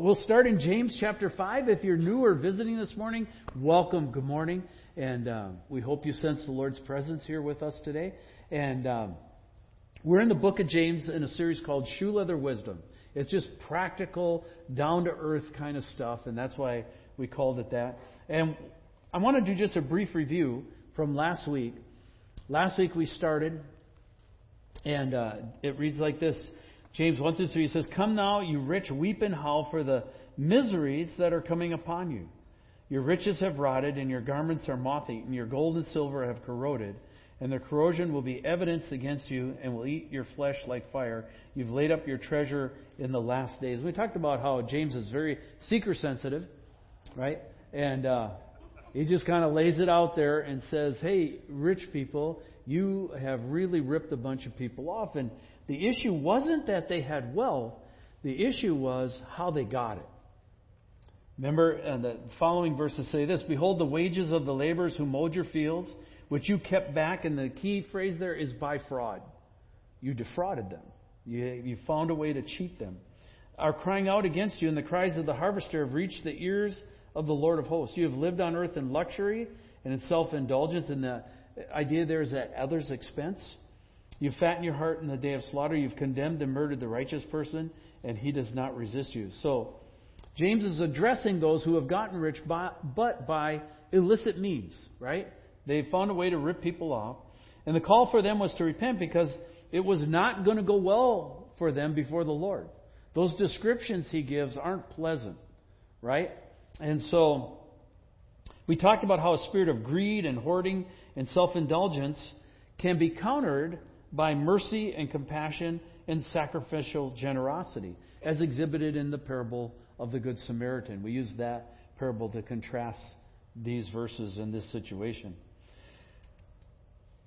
we'll start in James chapter 5. If you're new or visiting this morning, welcome. Good morning. And um, we hope you sense the Lord's presence here with us today. And um, we're in the book of James in a series called Shoe Leather Wisdom. It's just practical, down to earth kind of stuff, and that's why we called it that. And I want to do just a brief review from last week. Last week we started, and uh, it reads like this James 1 through 3 says, Come now, you rich, weep and howl for the miseries that are coming upon you. Your riches have rotted, and your garments are moth eaten. Your gold and silver have corroded and their corrosion will be evidence against you and will eat your flesh like fire. You've laid up your treasure in the last days. We talked about how James is very seeker sensitive, right? And uh, he just kind of lays it out there and says, hey, rich people, you have really ripped a bunch of people off. And the issue wasn't that they had wealth, the issue was how they got it. Remember, uh, the following verses say this Behold, the wages of the laborers who mowed your fields which you kept back, and the key phrase there is by fraud. You defrauded them. You, you found a way to cheat them. Are crying out against you, and the cries of the harvester have reached the ears of the Lord of hosts. You have lived on earth in luxury and in self indulgence, and the idea there is at others' expense. You fatten your heart in the day of slaughter. You've condemned and murdered the righteous person, and he does not resist you. So, James is addressing those who have gotten rich by, but by illicit means, right? They found a way to rip people off. And the call for them was to repent because it was not going to go well for them before the Lord. Those descriptions he gives aren't pleasant, right? And so we talked about how a spirit of greed and hoarding and self indulgence can be countered by mercy and compassion and sacrificial generosity, as exhibited in the parable of the Good Samaritan. We use that parable to contrast these verses in this situation.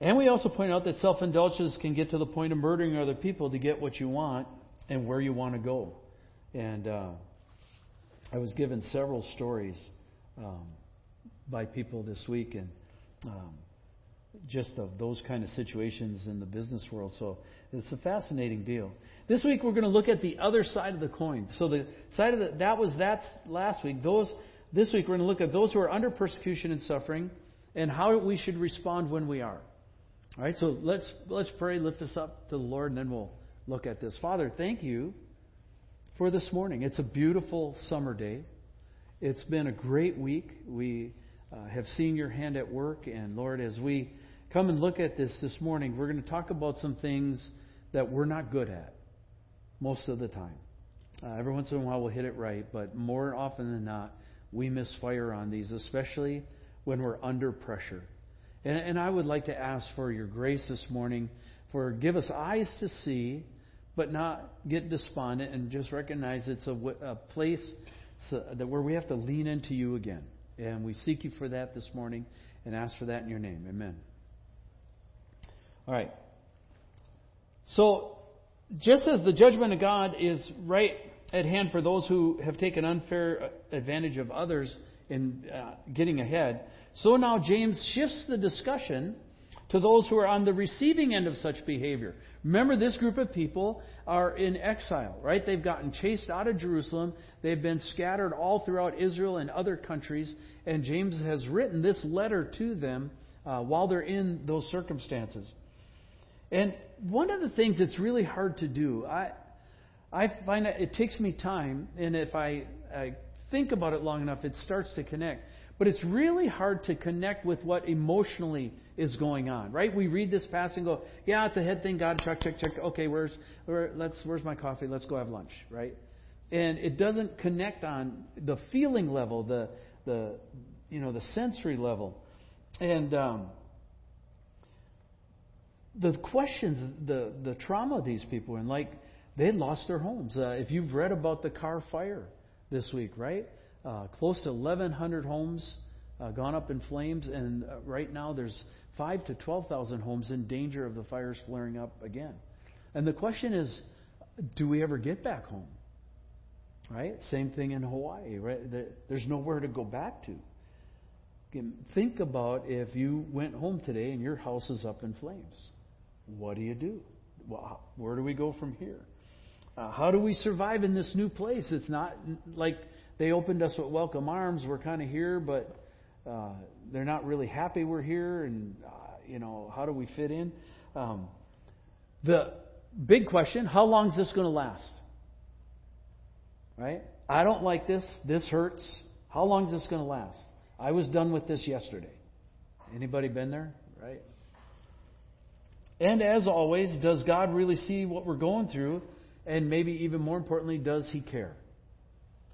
And we also point out that self indulgence can get to the point of murdering other people to get what you want and where you want to go. And uh, I was given several stories um, by people this week, and um, just of those kind of situations in the business world. So it's a fascinating deal. This week we're going to look at the other side of the coin. So the side of the, that was that last week. Those this week we're going to look at those who are under persecution and suffering and how we should respond when we are. All right, so let's let's pray, lift this up to the Lord, and then we'll look at this. Father, thank you for this morning. It's a beautiful summer day. It's been a great week. We uh, have seen your hand at work, and Lord, as we come and look at this this morning, we're going to talk about some things that we're not good at most of the time. Uh, every once in a while we'll hit it right, but more often than not, we misfire on these, especially when we're under pressure. And, and I would like to ask for your grace this morning for give us eyes to see, but not get despondent and just recognize it's a, a place so, that where we have to lean into you again. And we seek you for that this morning and ask for that in your name. Amen. All right. So, just as the judgment of God is right at hand for those who have taken unfair advantage of others in uh, getting ahead, so now James shifts the discussion to those who are on the receiving end of such behavior. Remember, this group of people are in exile, right? They've gotten chased out of Jerusalem. They've been scattered all throughout Israel and other countries. And James has written this letter to them uh, while they're in those circumstances. And one of the things that's really hard to do, I, I find that it takes me time, and if I, I think about it long enough, it starts to connect. But it's really hard to connect with what emotionally is going on, right? We read this passage and go, "Yeah, it's a head thing. God, check, check, check. Okay, where's where, let's where's my coffee? Let's go have lunch, right?" And it doesn't connect on the feeling level, the the you know the sensory level, and um, the questions, the the trauma these people, and like they lost their homes. Uh, if you've read about the Carr fire this week, right? uh, close to 1,100 homes uh, gone up in flames, and uh, right now there's five to 12,000 homes in danger of the fires flaring up again. And the question is, do we ever get back home? Right? Same thing in Hawaii. Right? There's nowhere to go back to. Think about if you went home today and your house is up in flames. What do you do? Well, where do we go from here? Uh, how do we survive in this new place? It's not like they opened us with welcome arms. We're kind of here, but uh, they're not really happy we're here. And, uh, you know, how do we fit in? Um, the big question how long is this going to last? Right? I don't like this. This hurts. How long is this going to last? I was done with this yesterday. Anybody been there? Right? And as always, does God really see what we're going through? And maybe even more importantly, does He care?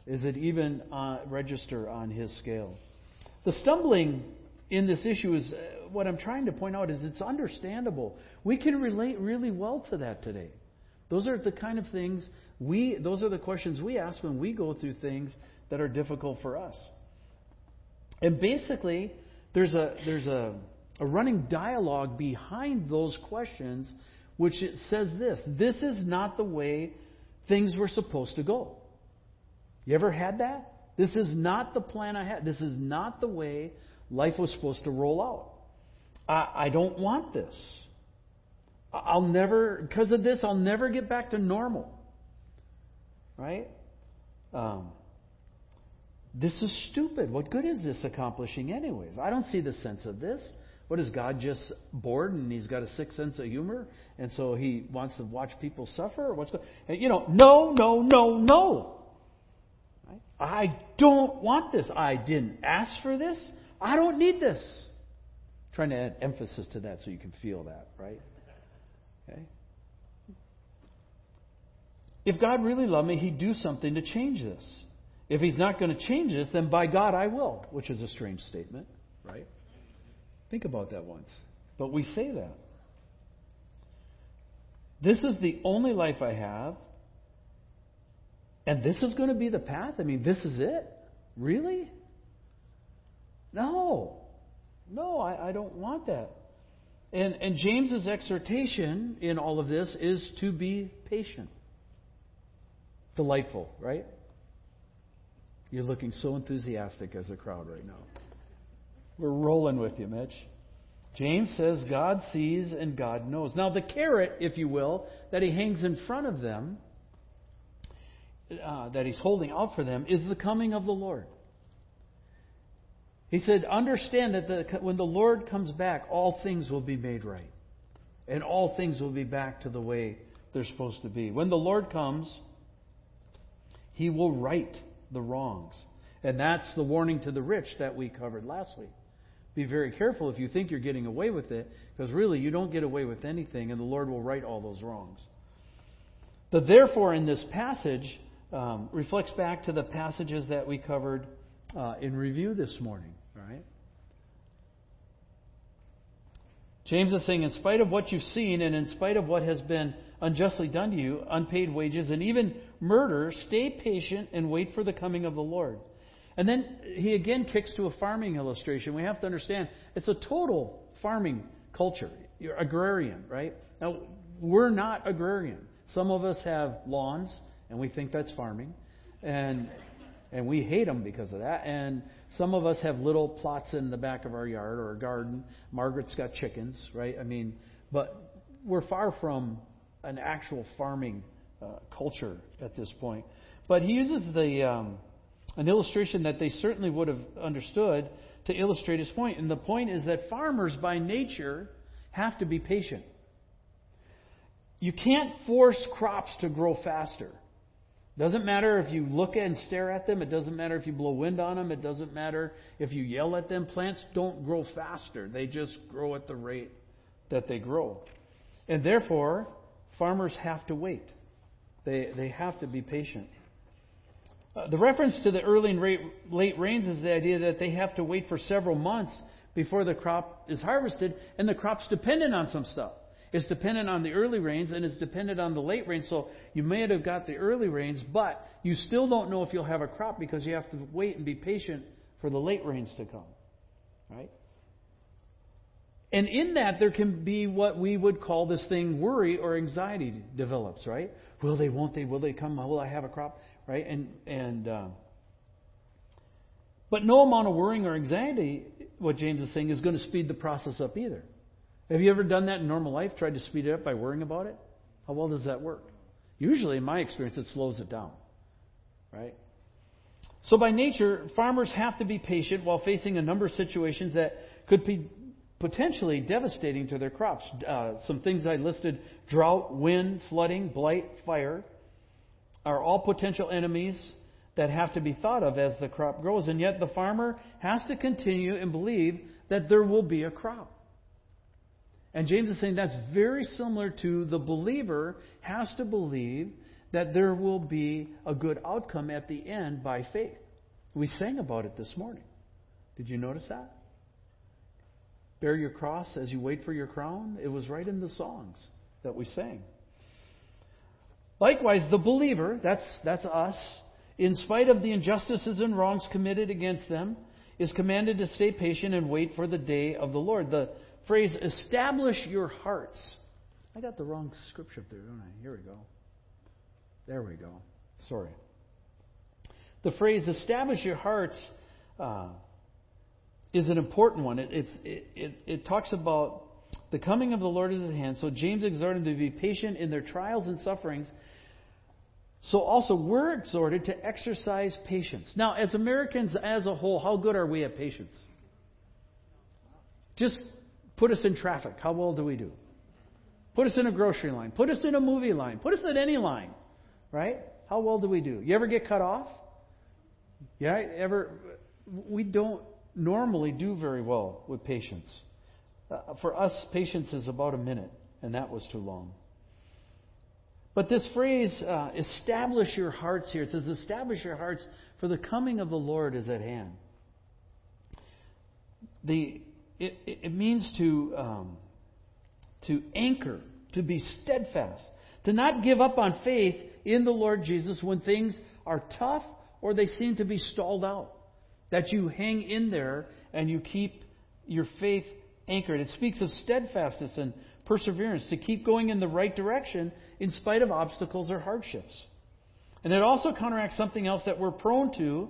Is it even uh, register on His scale? The stumbling in this issue is uh, what I'm trying to point out is it's understandable. We can relate really well to that today. Those are the kind of things we those are the questions we ask when we go through things that are difficult for us. And basically, there's a there's a, a running dialogue behind those questions which it says this this is not the way things were supposed to go. You ever had that? This is not the plan I had. This is not the way life was supposed to roll out. I, I don't want this. I'll never, because of this, I'll never get back to normal. Right? Um, this is stupid. What good is this accomplishing, anyways? I don't see the sense of this. What is God just bored and he's got a sick sense of humor, and so he wants to watch people suffer? What's going? You know, no, no, no, no. I don't want this. I didn't ask for this. I don't need this I'm trying to add emphasis to that so you can feel that, right? Okay? If God really loved me, He'd do something to change this. If He's not going to change this, then by God I will, which is a strange statement, right? Think about that once. But we say that. This is the only life I have, and this is going to be the path? I mean, this is it? Really? No. No, I, I don't want that. And, and James's exhortation in all of this is to be patient. Delightful, right? You're looking so enthusiastic as a crowd right now. We're rolling with you, Mitch. James says God sees and God knows. Now, the carrot, if you will, that he hangs in front of them, uh, that he's holding out for them, is the coming of the Lord. He said, Understand that the, when the Lord comes back, all things will be made right. And all things will be back to the way they're supposed to be. When the Lord comes, He will right the wrongs. And that's the warning to the rich that we covered last week. Be very careful if you think you're getting away with it, because really you don't get away with anything, and the Lord will right all those wrongs. The therefore in this passage um, reflects back to the passages that we covered uh, in review this morning. Right? James is saying, in spite of what you've seen and in spite of what has been unjustly done to you, unpaid wages, and even murder, stay patient and wait for the coming of the Lord. And then he again kicks to a farming illustration. We have to understand it's a total farming culture. You're agrarian, right? Now, we're not agrarian. Some of us have lawns, and we think that's farming. And and we hate them because of that. And some of us have little plots in the back of our yard or a garden. Margaret's got chickens, right? I mean, but we're far from an actual farming uh, culture at this point. But he uses the um, an illustration that they certainly would have understood to illustrate his point. And the point is that farmers, by nature, have to be patient. You can't force crops to grow faster. Doesn't matter if you look and stare at them. It doesn't matter if you blow wind on them. It doesn't matter if you yell at them. Plants don't grow faster. They just grow at the rate that they grow. And therefore, farmers have to wait. They, they have to be patient. Uh, the reference to the early and rate, late rains is the idea that they have to wait for several months before the crop is harvested, and the crop's dependent on some stuff. It's dependent on the early rains and it's dependent on the late rains. So you may have got the early rains, but you still don't know if you'll have a crop because you have to wait and be patient for the late rains to come. Right? And in that, there can be what we would call this thing worry or anxiety develops, right? Will they, won't they, will they come, will I have a crop, right? And, and, uh, but no amount of worrying or anxiety, what James is saying, is going to speed the process up either. Have you ever done that in normal life? Tried to speed it up by worrying about it? How well does that work? Usually, in my experience, it slows it down. Right? So, by nature, farmers have to be patient while facing a number of situations that could be potentially devastating to their crops. Uh, some things I listed drought, wind, flooding, blight, fire are all potential enemies that have to be thought of as the crop grows. And yet, the farmer has to continue and believe that there will be a crop. And James is saying that's very similar to the believer has to believe that there will be a good outcome at the end by faith. We sang about it this morning. Did you notice that? Bear your cross as you wait for your crown. It was right in the songs that we sang. Likewise, the believer, that's, that's us, in spite of the injustices and wrongs committed against them, is commanded to stay patient and wait for the day of the Lord. The phrase, establish your hearts. I got the wrong scripture up there, don't I? Here we go. There we go. Sorry. The phrase, establish your hearts, uh, is an important one. It, it, it, it talks about the coming of the Lord is at hand. So James exhorted them to be patient in their trials and sufferings. So also we're exhorted to exercise patience. Now, as Americans as a whole, how good are we at patience? Just put us in traffic. How well do we do? Put us in a grocery line. Put us in a movie line. Put us in any line. Right? How well do we do? You ever get cut off? Yeah, ever we don't normally do very well with patience. Uh, for us, patience is about a minute, and that was too long. But this phrase, uh, establish your hearts here, it says, establish your hearts, for the coming of the Lord is at hand. The, it, it means to, um, to anchor, to be steadfast, to not give up on faith in the Lord Jesus when things are tough or they seem to be stalled out. That you hang in there and you keep your faith anchored. It speaks of steadfastness and perseverance to keep going in the right direction in spite of obstacles or hardships. And it also counteracts something else that we're prone to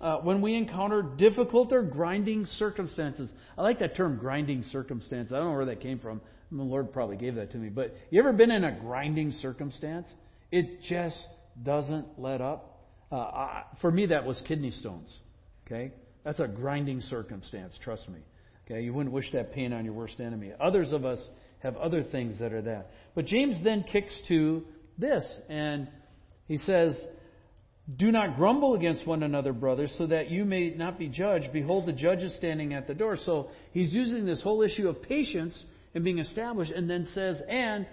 uh, when we encounter difficult or grinding circumstances. I like that term, grinding circumstance. I don't know where that came from. The Lord probably gave that to me. But you ever been in a grinding circumstance? It just doesn't let up. Uh, I, for me, that was kidney stones. Okay? That's a grinding circumstance, trust me. Okay? You wouldn't wish that pain on your worst enemy. Others of us have other things that are that. But James then kicks to this, and he says, Do not grumble against one another, brothers, so that you may not be judged. Behold, the judge is standing at the door. So he's using this whole issue of patience and being established, and then says, and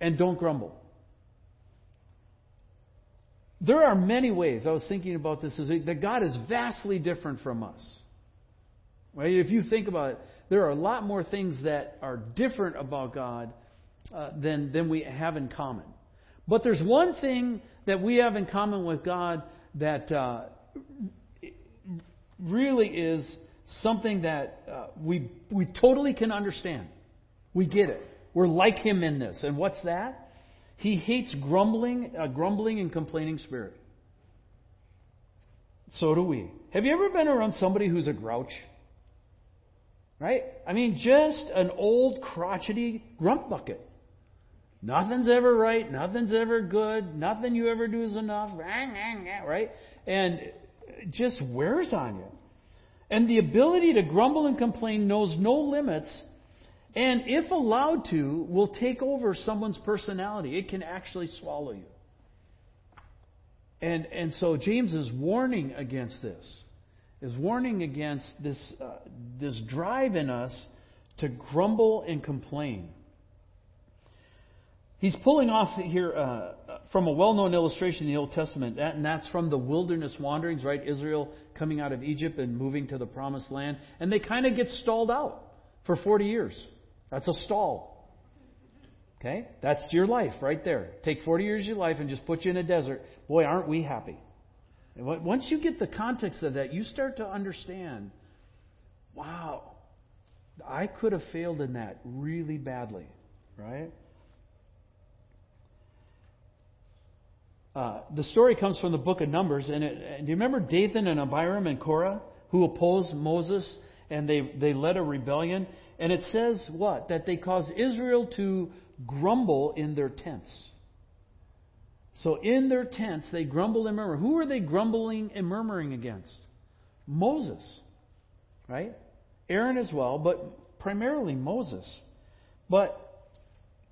and don't grumble. There are many ways, I was thinking about this, is that God is vastly different from us. Right? If you think about it, there are a lot more things that are different about God uh, than, than we have in common. But there's one thing that we have in common with God that uh, really is something that uh, we, we totally can understand. We get it. We're like Him in this. And what's that? He hates grumbling, a grumbling and complaining spirit. So do we. Have you ever been around somebody who's a grouch? Right? I mean, just an old crotchety grump bucket. Nothing's ever right. Nothing's ever good. Nothing you ever do is enough. Right? And just wears on you. And the ability to grumble and complain knows no limits and if allowed to, will take over someone's personality. It can actually swallow you. And, and so James is warning against this, is warning against this, uh, this drive in us to grumble and complain. He's pulling off here uh, from a well known illustration in the Old Testament, and that's from the wilderness wanderings, right? Israel coming out of Egypt and moving to the promised land. And they kind of get stalled out for 40 years. That's a stall. Okay? That's your life right there. Take 40 years of your life and just put you in a desert. Boy, aren't we happy. Once you get the context of that, you start to understand wow, I could have failed in that really badly, right? Uh, the story comes from the book of Numbers, and, it, and do you remember Dathan and Abiram and Korah who opposed Moses and they, they led a rebellion? And it says what? That they caused Israel to grumble in their tents. So in their tents, they grumbled and murmured. Who are they grumbling and murmuring against? Moses, right? Aaron as well, but primarily Moses. But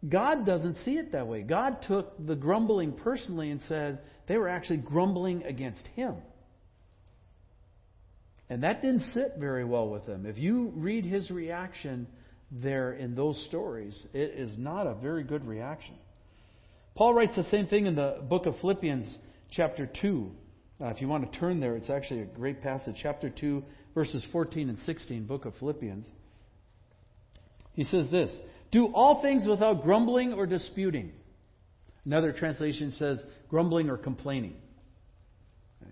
God doesn't see it that way. God took the grumbling personally and said they were actually grumbling against him. And that didn't sit very well with him. If you read his reaction there in those stories, it is not a very good reaction. Paul writes the same thing in the book of Philippians, chapter 2. Uh, if you want to turn there, it's actually a great passage. Chapter 2, verses 14 and 16, book of Philippians. He says this Do all things without grumbling or disputing. Another translation says grumbling or complaining. Okay.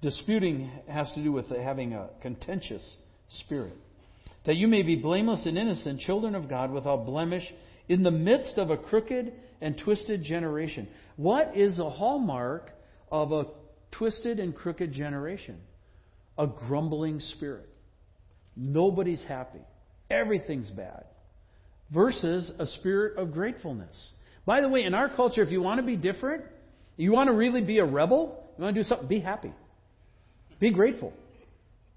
Disputing has to do with having a contentious spirit. That you may be blameless and innocent, children of God, without blemish, in the midst of a crooked and twisted generation. What is a hallmark of a twisted and crooked generation? A grumbling spirit. Nobody's happy. Everything's bad. Versus a spirit of gratefulness. By the way, in our culture, if you want to be different, you want to really be a rebel, you want to do something, be happy. Be grateful.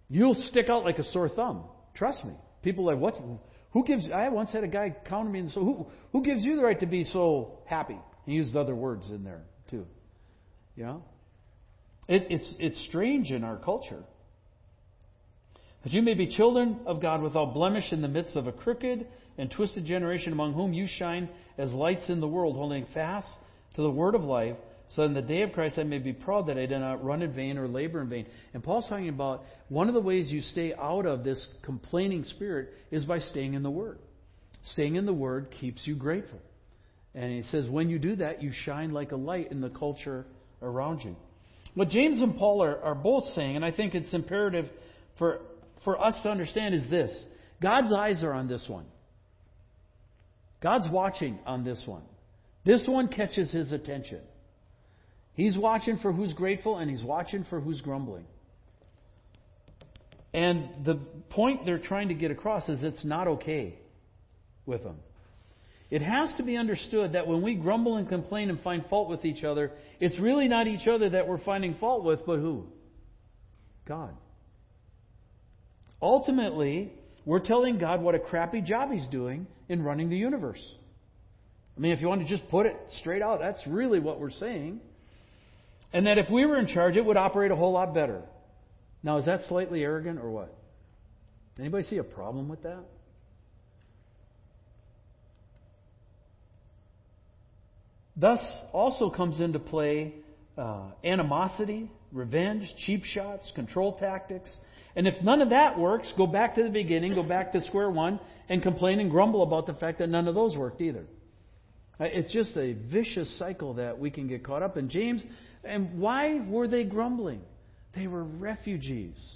You'll stick out like a sore thumb. Trust me. People are like, what? Who gives? I once had a guy counter me and so who who gives you the right to be so happy? He used other words in there too. You know, it, it's it's strange in our culture that you may be children of God without blemish in the midst of a crooked and twisted generation among whom you shine as lights in the world, holding fast to the word of life, so in the day of Christ I may be proud that I did not run in vain or labor in vain. And Paul's talking about one of the ways you stay out of this complaining spirit is by staying in the Word. Staying in the Word keeps you grateful. And he says, when you do that, you shine like a light in the culture around you. What James and Paul are, are both saying, and I think it's imperative for, for us to understand, is this God's eyes are on this one. God's watching on this one. This one catches his attention. He's watching for who's grateful and he's watching for who's grumbling. And the point they're trying to get across is it's not okay with them. It has to be understood that when we grumble and complain and find fault with each other, it's really not each other that we're finding fault with, but who? God. Ultimately, we're telling God what a crappy job He's doing in running the universe. I mean, if you want to just put it straight out, that's really what we're saying. And that if we were in charge, it would operate a whole lot better. Now, is that slightly arrogant or what? Anybody see a problem with that? Thus, also comes into play uh, animosity, revenge, cheap shots, control tactics. And if none of that works, go back to the beginning, go back to square one, and complain and grumble about the fact that none of those worked either. Uh, it's just a vicious cycle that we can get caught up in. James and why were they grumbling? They were refugees.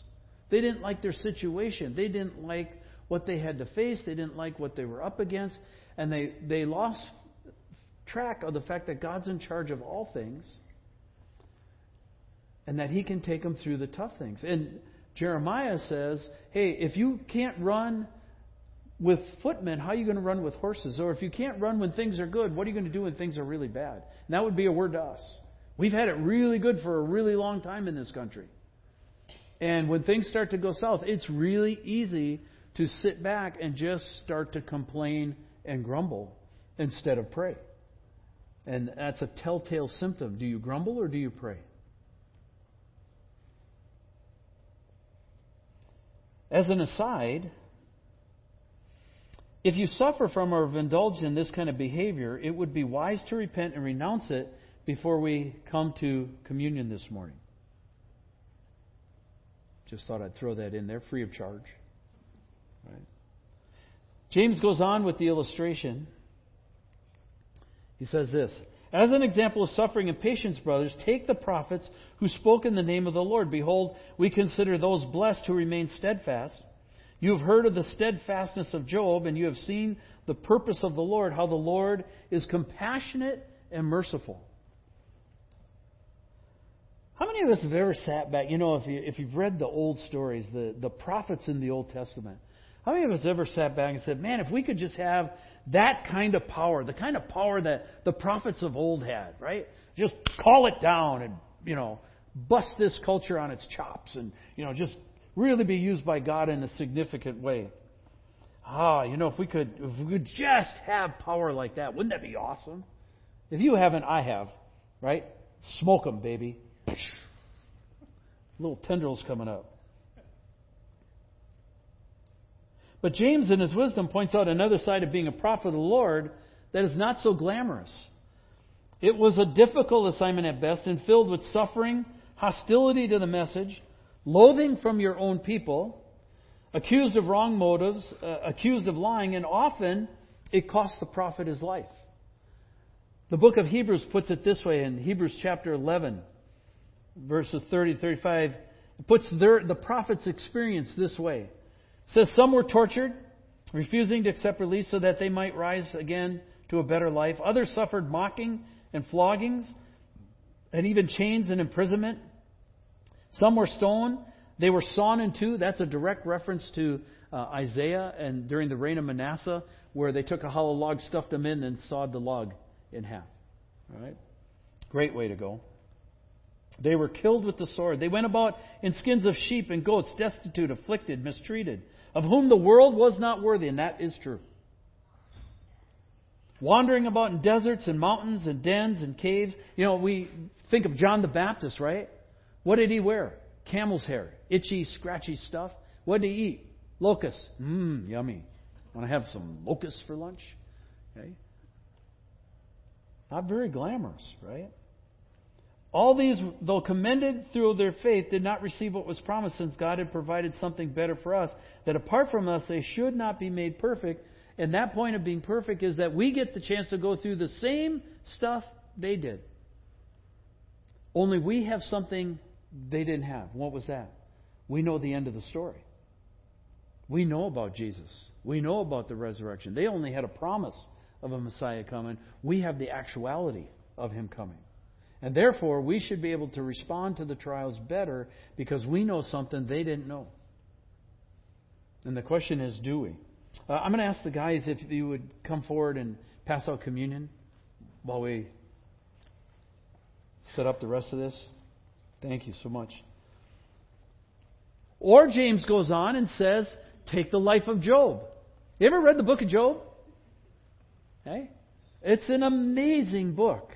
They didn't like their situation. They didn't like what they had to face. They didn't like what they were up against. And they, they lost track of the fact that God's in charge of all things and that He can take them through the tough things. And Jeremiah says, hey, if you can't run with footmen, how are you going to run with horses? Or if you can't run when things are good, what are you going to do when things are really bad? And that would be a word to us. We've had it really good for a really long time in this country. And when things start to go south, it's really easy to sit back and just start to complain and grumble instead of pray. And that's a telltale symptom. Do you grumble or do you pray? As an aside, if you suffer from or have indulged in this kind of behavior, it would be wise to repent and renounce it before we come to communion this morning. Just thought I'd throw that in there, free of charge. Right? James goes on with the illustration. He says this As an example of suffering and patience, brothers, take the prophets who spoke in the name of the Lord. Behold, we consider those blessed who remain steadfast. You have heard of the steadfastness of Job, and you have seen the purpose of the Lord, how the Lord is compassionate and merciful. How many of us have ever sat back? You know, if, you, if you've read the old stories, the, the prophets in the Old Testament, How many of us ever sat back and said, man, if we could just have that kind of power, the kind of power that the prophets of old had, right? Just call it down and, you know, bust this culture on its chops and, you know, just really be used by God in a significant way. Ah, you know, if we could, if we could just have power like that, wouldn't that be awesome? If you haven't, I have, right? Smoke 'em, baby. Little tendrils coming up. But James, in his wisdom, points out another side of being a prophet of the Lord that is not so glamorous. It was a difficult assignment at best and filled with suffering, hostility to the message, loathing from your own people, accused of wrong motives, uh, accused of lying, and often it cost the prophet his life. The book of Hebrews puts it this way in Hebrews chapter 11, verses 30 35. It puts their, the prophet's experience this way says some were tortured, refusing to accept release so that they might rise again to a better life. Others suffered mocking and floggings, and even chains and imprisonment. Some were stoned. They were sawn in two. That's a direct reference to uh, Isaiah and during the reign of Manasseh, where they took a hollow log, stuffed them in, and sawed the log in half. All right? Great way to go. They were killed with the sword. They went about in skins of sheep and goats, destitute, afflicted, mistreated of whom the world was not worthy, and that is true. Wandering about in deserts and mountains and dens and caves. You know, we think of John the Baptist, right? What did he wear? Camel's hair, itchy, scratchy stuff. What did he eat? Locusts. Mmm, yummy. Want to have some locusts for lunch? Okay. Not very glamorous, right? All these, though commended through their faith, did not receive what was promised, since God had provided something better for us, that apart from us they should not be made perfect. And that point of being perfect is that we get the chance to go through the same stuff they did. Only we have something they didn't have. What was that? We know the end of the story. We know about Jesus. We know about the resurrection. They only had a promise of a Messiah coming. We have the actuality of him coming. And therefore, we should be able to respond to the trials better because we know something they didn't know. And the question is, do we? Uh, I'm going to ask the guys if you would come forward and pass out communion while we set up the rest of this. Thank you so much. Or James goes on and says, take the life of Job. You ever read the book of Job? Hey? It's an amazing book.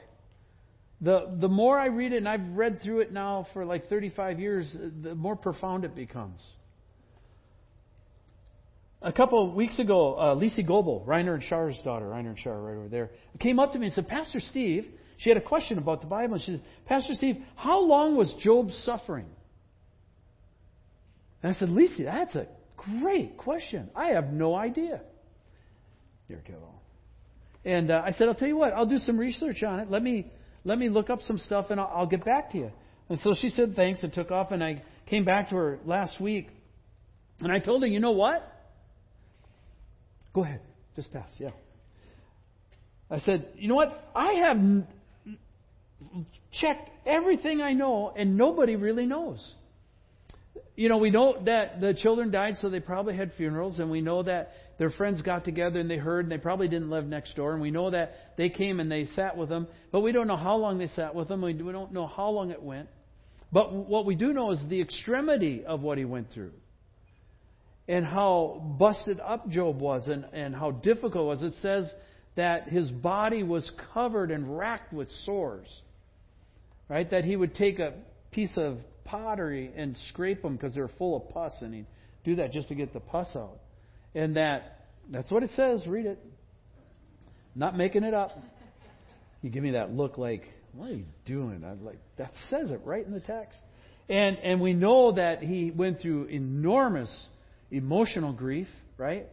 The, the more I read it, and I've read through it now for like 35 years, the more profound it becomes. A couple of weeks ago, uh, Lisi Goebel, Reiner and Shar's daughter, Reiner and Shar, right over there, came up to me and said, Pastor Steve, she had a question about the Bible. And she said, Pastor Steve, how long was Job suffering? And I said, Lisi, that's a great question. I have no idea. Kevin. And uh, I said, I'll tell you what, I'll do some research on it. Let me let me look up some stuff and I'll, I'll get back to you. And so she said thanks and took off. And I came back to her last week and I told her, you know what? Go ahead. Just pass. Yeah. I said, you know what? I have checked everything I know and nobody really knows you know, we know that the children died, so they probably had funerals, and we know that their friends got together and they heard, and they probably didn't live next door, and we know that they came and they sat with them, but we don't know how long they sat with them. We don't know how long it went. But what we do know is the extremity of what he went through, and how busted up Job was, and, and how difficult it was. It says that his body was covered and racked with sores, right? That he would take a piece of pottery and scrape them because they're full of pus, and he'd do that just to get the pus out. And that that's what it says. Read it. Not making it up. You give me that look like, what are you doing? I'm like, that says it right in the text. And and we know that he went through enormous emotional grief, right?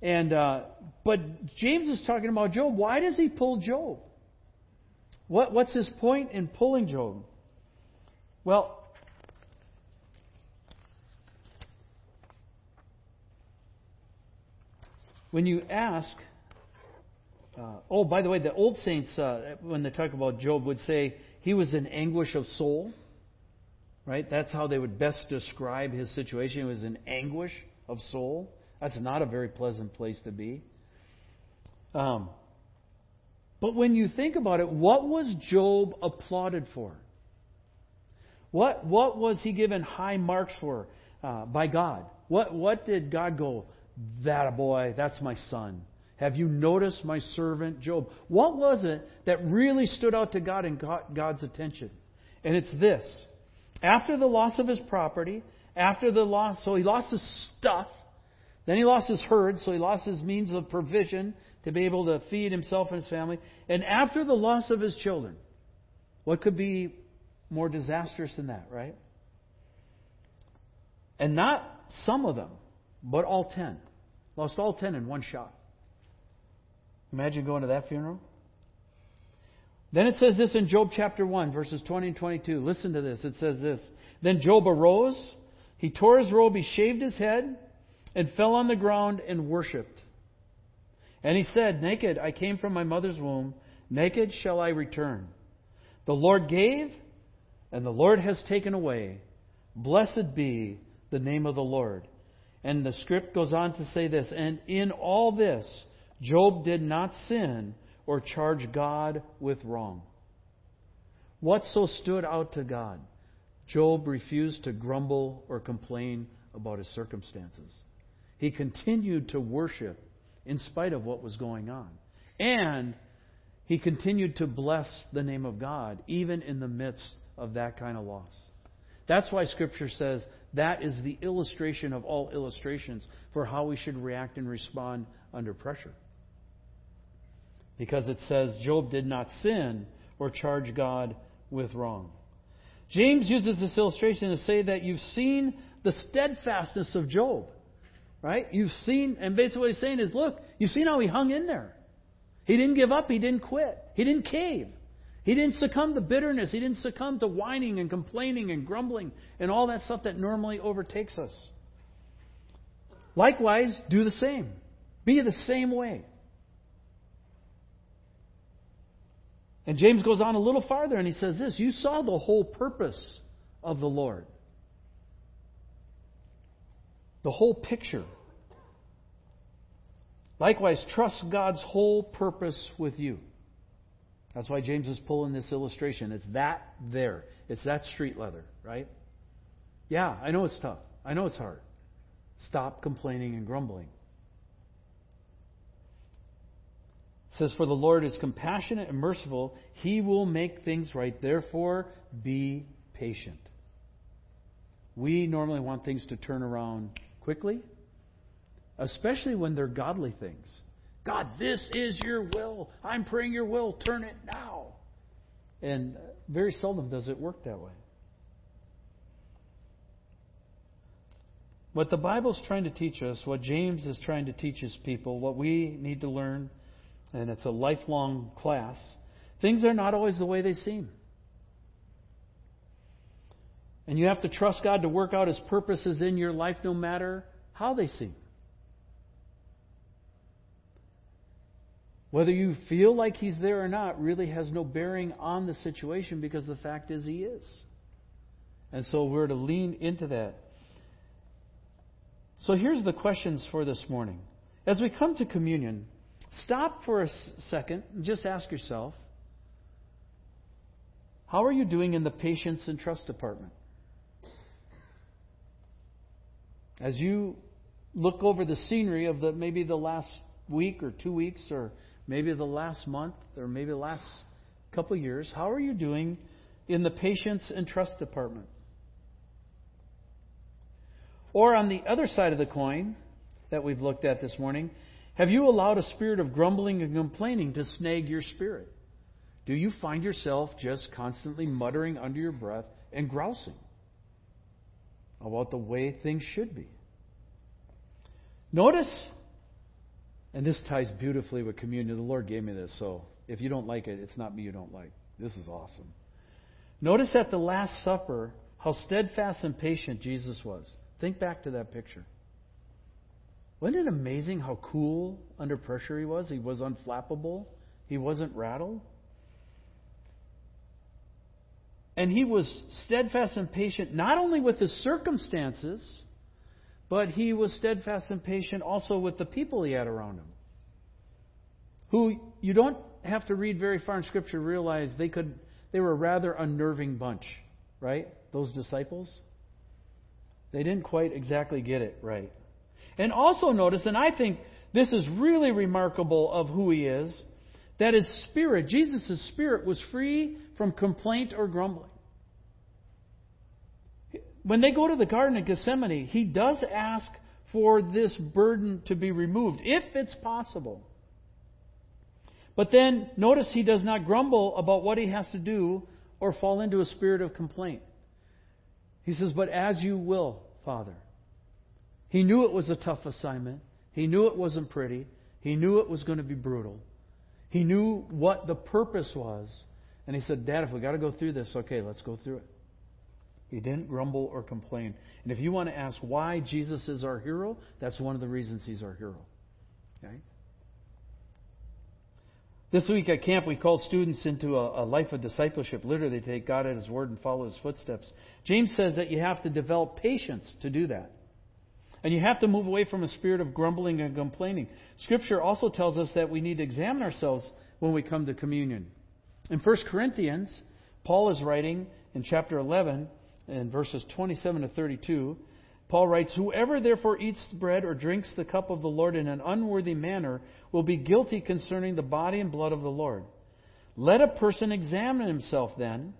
And uh, but James is talking about Job. Why does he pull Job? What what's his point in pulling Job? Well, when you ask, uh, oh, by the way, the old saints, uh, when they talk about Job, would say he was in anguish of soul. Right? That's how they would best describe his situation. He was in anguish of soul. That's not a very pleasant place to be. Um, but when you think about it, what was Job applauded for? What, what was he given high marks for uh, by God? What, what did God go, that a boy, that's my son? Have you noticed my servant Job? What was it that really stood out to God and got God's attention? And it's this. After the loss of his property, after the loss, so he lost his stuff, then he lost his herd, so he lost his means of provision to be able to feed himself and his family. And after the loss of his children, what could be more disastrous than that, right? And not some of them, but all ten. Lost all ten in one shot. Imagine going to that funeral. Then it says this in Job chapter 1, verses 20 and 22. Listen to this. It says this Then Job arose, he tore his robe, he shaved his head, and fell on the ground and worshipped. And he said, Naked I came from my mother's womb, naked shall I return. The Lord gave, and the Lord has taken away. Blessed be the name of the Lord. And the script goes on to say this And in all this, Job did not sin or charge God with wrong. What so stood out to God? Job refused to grumble or complain about his circumstances. He continued to worship in spite of what was going on. And he continued to bless the name of God, even in the midst of that kind of loss. That's why Scripture says that is the illustration of all illustrations for how we should react and respond under pressure. Because it says Job did not sin or charge God with wrong. James uses this illustration to say that you've seen the steadfastness of Job. Right? You've seen, and basically what he's saying is, look, you've seen how he hung in there. He didn't give up. He didn't quit. He didn't cave. He didn't succumb to bitterness. He didn't succumb to whining and complaining and grumbling and all that stuff that normally overtakes us. Likewise, do the same. Be the same way. And James goes on a little farther and he says this You saw the whole purpose of the Lord the whole picture. Likewise, trust God's whole purpose with you. That's why James is pulling this illustration. It's that there. It's that street leather, right? Yeah, I know it's tough. I know it's hard. Stop complaining and grumbling. It says, For the Lord is compassionate and merciful. He will make things right. Therefore, be patient. We normally want things to turn around quickly, especially when they're godly things. God, this is your will. I'm praying your will. Turn it now. And very seldom does it work that way. What the Bible's trying to teach us, what James is trying to teach his people, what we need to learn, and it's a lifelong class, things are not always the way they seem. And you have to trust God to work out His purposes in your life no matter how they seem. Whether you feel like He's there or not really has no bearing on the situation because the fact is He is. And so we're to lean into that. So here's the questions for this morning. As we come to communion, stop for a second and just ask yourself how are you doing in the patience and trust department? As you look over the scenery of the maybe the last week or two weeks or maybe the last month or maybe the last couple of years, how are you doing in the patience and trust department? Or on the other side of the coin that we've looked at this morning, have you allowed a spirit of grumbling and complaining to snag your spirit? Do you find yourself just constantly muttering under your breath and grousing? about the way things should be. Notice, and this ties beautifully with communion. The Lord gave me this, so if you don't like it, it's not me you don't like. This is awesome. Notice at the Last Supper how steadfast and patient Jesus was. Think back to that picture. Wasn't it amazing how cool under pressure he was? He was unflappable, he wasn't rattled. And he was steadfast and patient not only with his circumstances, but he was steadfast and patient also with the people he had around him. Who you don't have to read very far in Scripture to realize they could they were a rather unnerving bunch, right? Those disciples. They didn't quite exactly get it right. And also notice, and I think this is really remarkable of who he is, that his spirit, Jesus' spirit, was free from complaint or grumbling. When they go to the Garden of Gethsemane, he does ask for this burden to be removed, if it's possible. But then notice he does not grumble about what he has to do or fall into a spirit of complaint. He says, But as you will, Father. He knew it was a tough assignment. He knew it wasn't pretty. He knew it was going to be brutal. He knew what the purpose was. And he said, Dad, if we've got to go through this, okay, let's go through it. He didn't grumble or complain. And if you want to ask why Jesus is our hero, that's one of the reasons he's our hero. Okay? This week at camp, we called students into a, a, life of discipleship. Literally, they take God at His word and follow His footsteps. James says that you have to develop patience to do that. And you have to move away from a spirit of grumbling and complaining. Scripture also tells us that we need to examine ourselves when we come to communion. In 1 Corinthians, Paul is writing in chapter 11, in verses 27 to 32, Paul writes, Whoever therefore eats bread or drinks the cup of the Lord in an unworthy manner will be guilty concerning the body and blood of the Lord. Let a person examine himself then,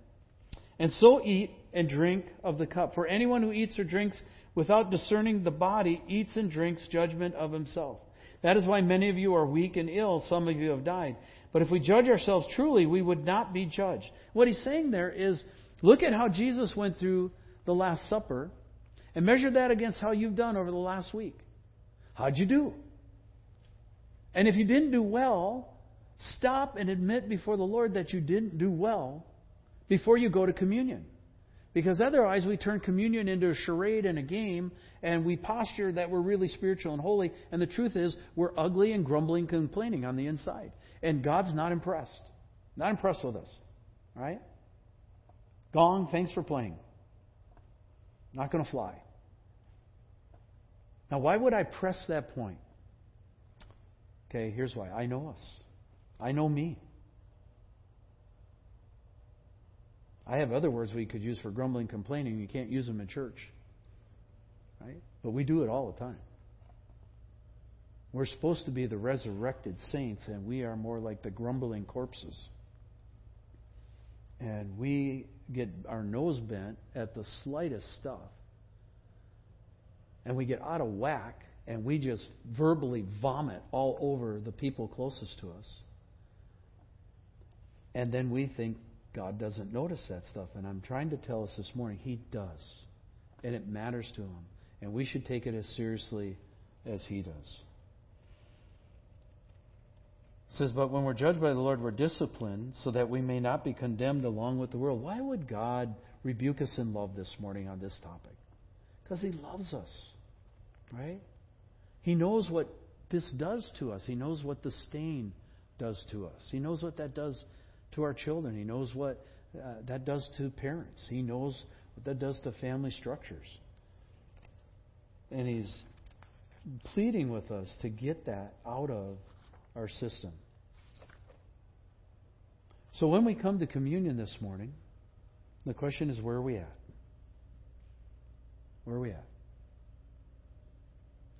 and so eat and drink of the cup. For anyone who eats or drinks without discerning the body eats and drinks judgment of himself. That is why many of you are weak and ill, some of you have died. But if we judge ourselves truly, we would not be judged. What he's saying there is look at how Jesus went through the Last Supper and measure that against how you've done over the last week. How'd you do? And if you didn't do well, stop and admit before the Lord that you didn't do well before you go to communion. Because otherwise, we turn communion into a charade and a game, and we posture that we're really spiritual and holy. And the truth is, we're ugly and grumbling, complaining on the inside. And God's not impressed. Not impressed with us. Right? Gong, thanks for playing. Not going to fly. Now, why would I press that point? Okay, here's why. I know us. I know me. I have other words we could use for grumbling, complaining. You can't use them in church. Right? But we do it all the time. We're supposed to be the resurrected saints, and we are more like the grumbling corpses. And we get our nose bent at the slightest stuff and we get out of whack and we just verbally vomit all over the people closest to us. And then we think God doesn't notice that stuff. And I'm trying to tell us this morning, He does. And it matters to Him. And we should take it as seriously as He does. Says, But when we're judged by the Lord, we're disciplined so that we may not be condemned along with the world. Why would God rebuke us in love this morning on this topic? Because He loves us. Right? He knows what this does to us. He knows what the stain does to us. He knows what that does to our children. He knows what uh, that does to parents. He knows what that does to family structures. And He's pleading with us to get that out of our system. So when we come to communion this morning, the question is where are we at? Where are we at?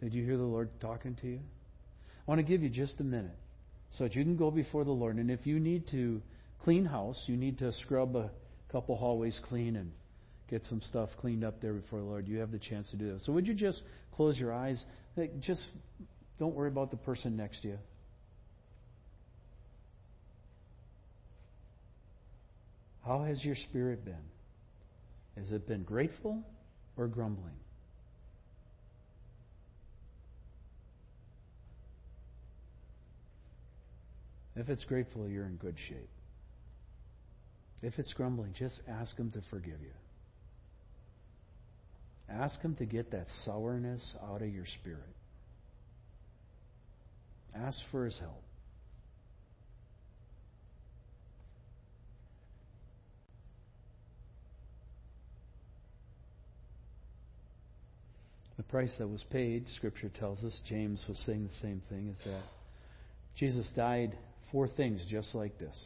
Did you hear the Lord talking to you? I want to give you just a minute so that you can go before the Lord. And if you need to clean house, you need to scrub a couple hallways clean and get some stuff cleaned up there before the Lord, you have the chance to do that. So would you just close your eyes? Just don't worry about the person next to you. How has your spirit been? Has it been grateful or grumbling? If it's grateful, you're in good shape. If it's grumbling, just ask Him to forgive you. Ask Him to get that sourness out of your spirit. Ask for His help. Price that was paid, Scripture tells us, James was saying the same thing, is that Jesus died for things just like this.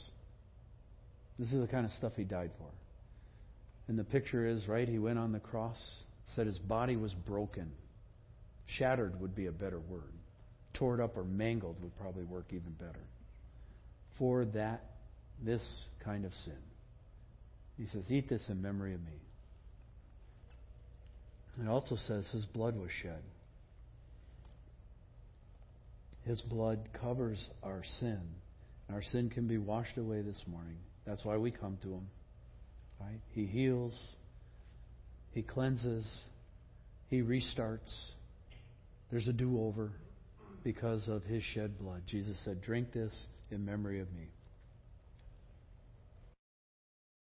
This is the kind of stuff he died for. And the picture is, right, he went on the cross, said his body was broken. Shattered would be a better word. Torn up or mangled would probably work even better. For that, this kind of sin. He says, Eat this in memory of me. It also says his blood was shed. His blood covers our sin. Our sin can be washed away this morning. That's why we come to him. Right? He heals, he cleanses, he restarts. There's a do over because of his shed blood. Jesus said, Drink this in memory of me.